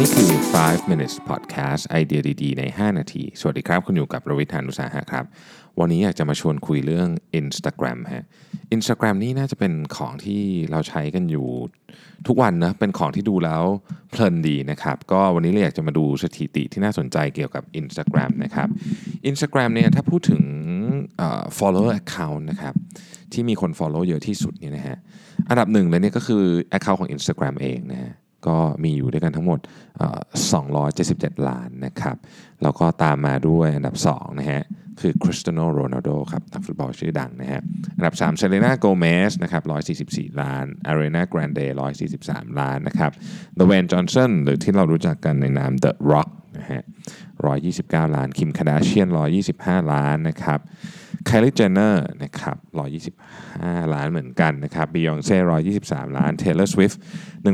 นี่คือ 5 minutes podcast ไอเดียดีๆ ใน 5 นาที สวัสดีครับ คุณอยู่กับรวิทยานุสาหะครับ วันนี้อยากจะมาชวนคุยเรื่อง Instagram ฮะ Instagram นี่น่าจะเป็นของที่เราใช้กันอยู่ทุกวันนะ เป็นของที่ดูแล้วเพลินดีนะครับ ก็วันนี้เราอยากจะมาดูสถิติที่น่าสนใจเกี่ยวกับ Instagram นะครับ Instagram เนี่ยถ้าพูดถึง follower account นะครับที่มีคน follow เยอะที่สุดเนี่ยนะฮะ อันดับหนึ่งเลยเนี่ยก็คือ account ของ Instagram เองนะฮะ ก็มีอยู่ด้วยกันทั้งหมด 277 ล้านนะครับ แล้วก็ตามมาด้วยอันดับ2นะฮะคือคริสเตียโนโรนัลโดครับนักฟุตบอลชื่อดังนะฮะอันดับ3เซเลนาโกเมสนะครับ144 ล้านอารีนาแกรนเด143 ล้านนะครับดเวย์นจอห์นสันหรือที่เรารู้จักกันในนาม The Rock นะฮะ129 ล้านคิมคาดาเชียน125 ล้านนะครับ ไคลีเจนเนอร์นะครับ125 ล้านเหมือนกันนะครับบียองเซ่123 ล้านเทเลอร์สวิฟต์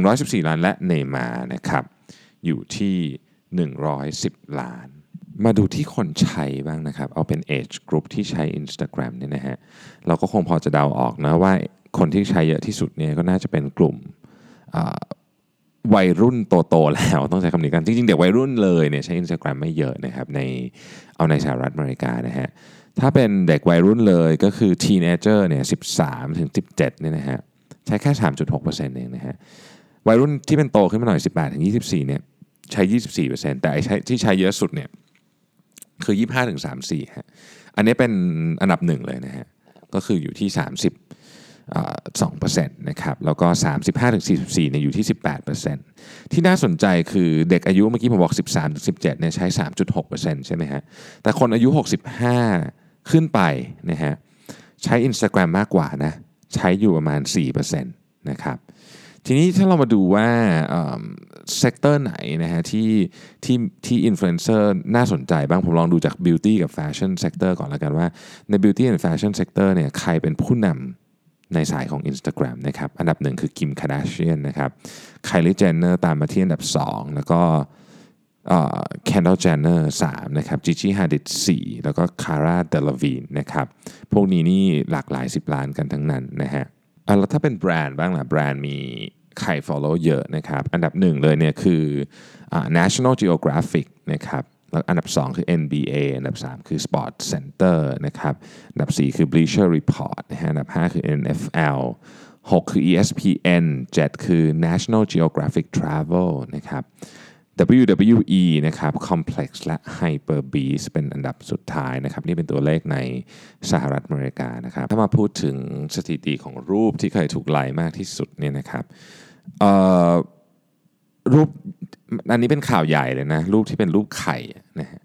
114 ล้านและเนย์มาร์นะครับอยู่ที่ 110 ล้าน มาดูที่คนใช้บ้างนะครับ เอาเป็น age group ที่ใช้ Instagram เนี่ยนะฮะเราก็คงพอจะเดาออกนะว่าคนที่ใช้เยอะที่สุดเนี่ยก็น่าจะเป็นกลุ่ม วัยรุ่นโตๆแล้วต้องใช้คำนี้กัน จริงๆ เด็กวัยรุ่นเลยเนี่ยใช้ Instagram ไม่เยอะนะครับในเอาในสหรัฐอเมริกานะฮะถ้าเป็นเด็กวัยรุ่นเลยก็คือ teenager เนี่ย13 ถึง 17เนี่ยนะฮะใช้แค่ 3.6%เองนะฮะวัยรุ่นที่เป็นโตขึ้นมาหน่อย 18 ถึง 24เนี่ยใช้ 24%แต่ไอ้ใช้ที่ใช้เยอะสุดเนี่ยคือ 25 ถึง 34ฮะอันนี้เป็นอันดับหนึ่งเลยนะฮะก็คืออยู่ที่ 30 2%นะครับแล้วก็ 35-44เนี่ยอยู่ที่ 18%ที่น่าสนใจคือเด็กอายุเมื่อกี้ผมบอก 13-17เนี่ยใช้ 3.6%ใช่ไหมฮะแต่คนอายุ 65 ขึ้นไปนะฮะใช้ Instagram มากกว่านะใช้อยู่ประมาณ 4%นะครับทีนี้ถ้าเรามาดูว่า sector ไหนนะฮะที่ที่ที่อินฟลูเอนเซอร์น่าสนใจบ้างผมลองดูจาก Beauty กับ Fashion Sector ก่อนแล้วกันว่าใน Beauty and Fashion Sector เนี่ยใครเป็นผู้นำ ในสายของ Instagram นะครับ อันดับหนึ่งคือคิมคาดาเชียนนะครับไคลีเจนเนอร์ตามมาที่อันดับ 2 แล้วก็แคนด l ลเจนเนอร์สามนะครับจิจิฮาดิดสี่แล้วก็คาร่าเดเลวีนนะครับพวกนี้นี่หลักหลาย 10 ล้านกันทั้งนั้นนะฮะอะแล้วถ้าเป็นแบรนด์บ้างล่ะแบรนด์มีใคร follow เยอะนะครับ อันดับหนึ่งเลยเนี่ยคือ National Geographic นะครับ แล้วอันดับ 2 คือ NBA อันดับ 3 คือ SportsCenter นะครับอันดับ 4 คือ Bleacher Report นะฮะอันดับ 5 คือ NFL 6 คือ ESPN 7 คือ National Geographic Travel นะครับ WWE นะครับ Complex และ Hyperbeast เป็นอันดับสุดท้ายนะครับ นี่เป็นตัวเลขในสหรัฐอเมริกานะครับ ถ้ามาพูดถึงสถิติของรูปที่เคยถูกไลค์มากที่สุดเนี่ยนะครับรูป อันนี้เป็นข่าวใหญ่เลยนะ รูปที่เป็นรูปไข่นะฮะ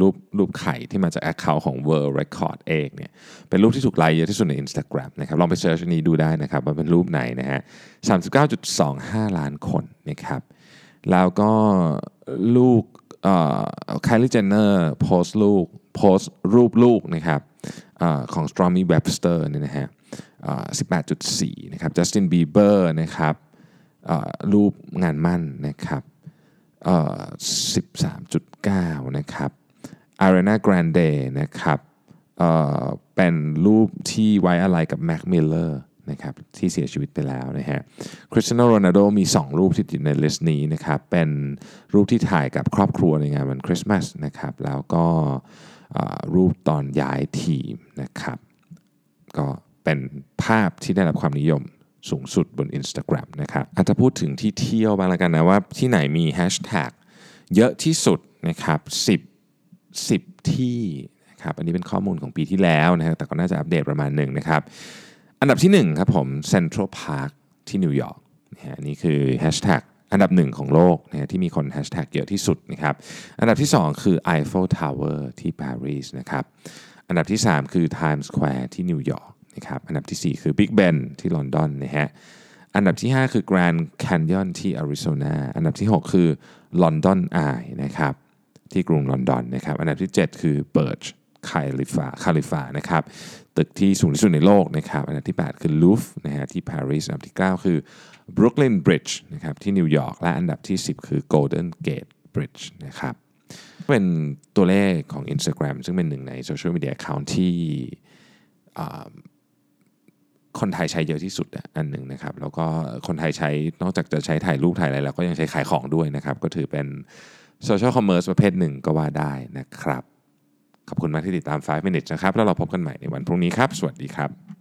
รูปรูปไข่ที่มาจาก Account ของ World Record เองเนี่ยเป็นรูปที่ถูกไลค์เยอะที่สุดใน Instagram นะครับลองไป search อันนี้ดูได้นะครับว่าเป็นรูปไหนนะฮะ39.25 ล้านคนนะครับแล้วก็รูปไคลี เจนเนอร์โพสต์ลูกโพสต์รูปลูกนะครับอของ Stormy Webster เนี่ยนะฮะอ่า18.4 นะครับ Justin Bieber นะครับอ่ารูปงานหมั้นนะครับ 13.9 นะครับ Ariana Grande นะครับเอ่อเป็นรูปที่ไว้อาลัยกับ Mac Miller นะครับที่เสียชีวิตไปแล้วนะฮะคริสเตียโนโรนัลโดมี 2 รูปที่ติดในลิสต์นี้นะครับเป็นรูปที่ถ่ายกับครอบครัวในงานวันคริสต์มาสนะครับแล้วก็รูปตอนย้ายทีมนะครับก็เป็นภาพที่ได้รับความนิยม สูงสุดบน Instagram นะครับอาจจะพูดถึงที่เที่ยวบ้างแล้วกันนะว่าที่ไหนมีแฮชแท็กเยอะที่สุดนะครับ10 10 ที่นะครับอันนี้เป็นข้อมูลของปีที่แล้วนะฮะแต่ก็น่าจะอัปเดตประมาณหนึ่งนะครับ อันดับที่1ครับผม Central Park ที่นิวยอร์กนะฮะนี่คือแฮชแท็กอันดับหนึ่งของโลกนะฮะที่มีคนแฮชแท็กเยอะที่สุดนะครับอันดับที่ 2 คือ Eiffel Tower ที่ปารีสนะครับอันดับที่ 3 คือ Times Square ที่นิวยอร์ก นะครับอันดับทีสี่ 4 คือ Big Ben ที่ลอนดอนนะฮะอันดับที่ 5 คือ Grand Canyon ที่อาริโซนาอันดับที่ 6 คือ London Eye นะครับที่กรุงลอนดอนนะครับอันดับที่ 7 คือ Burj Khalifa Khalifa นะครับตึกที่สูงที่สุดในโลกนะครับอันดับที่ 8 คือลูฟร์นะฮะที่ปารีสอันดับที่ 9 คือ Brooklyn Bridge นะครับที่นิวยอร์กและอันดับที่ 10 คือ Golden Gate Bridge นะครับเป็นตัวเลขของ Instagram ซึ่งเป็นหนึ่งในโซเชียลมีเดีย account ที่ คนไทยใช้เยอะที่สุดอันหนึ่งนะครับ แล้วก็คนไทยใช้นอกจากจะใช้ถ่ายรูปถ่ายอะไรแล้วก็ยังใช้ขายของด้วยนะครับ ก็ถือเป็น social commerce ประเภทหนึ่งก็ว่าได้นะครับ ขอบคุณมากที่ติดตาม 5 minutes นะครับ แล้วเราพบกันใหม่ในวันพรุ่งนี้ครับ สวัสดีครับ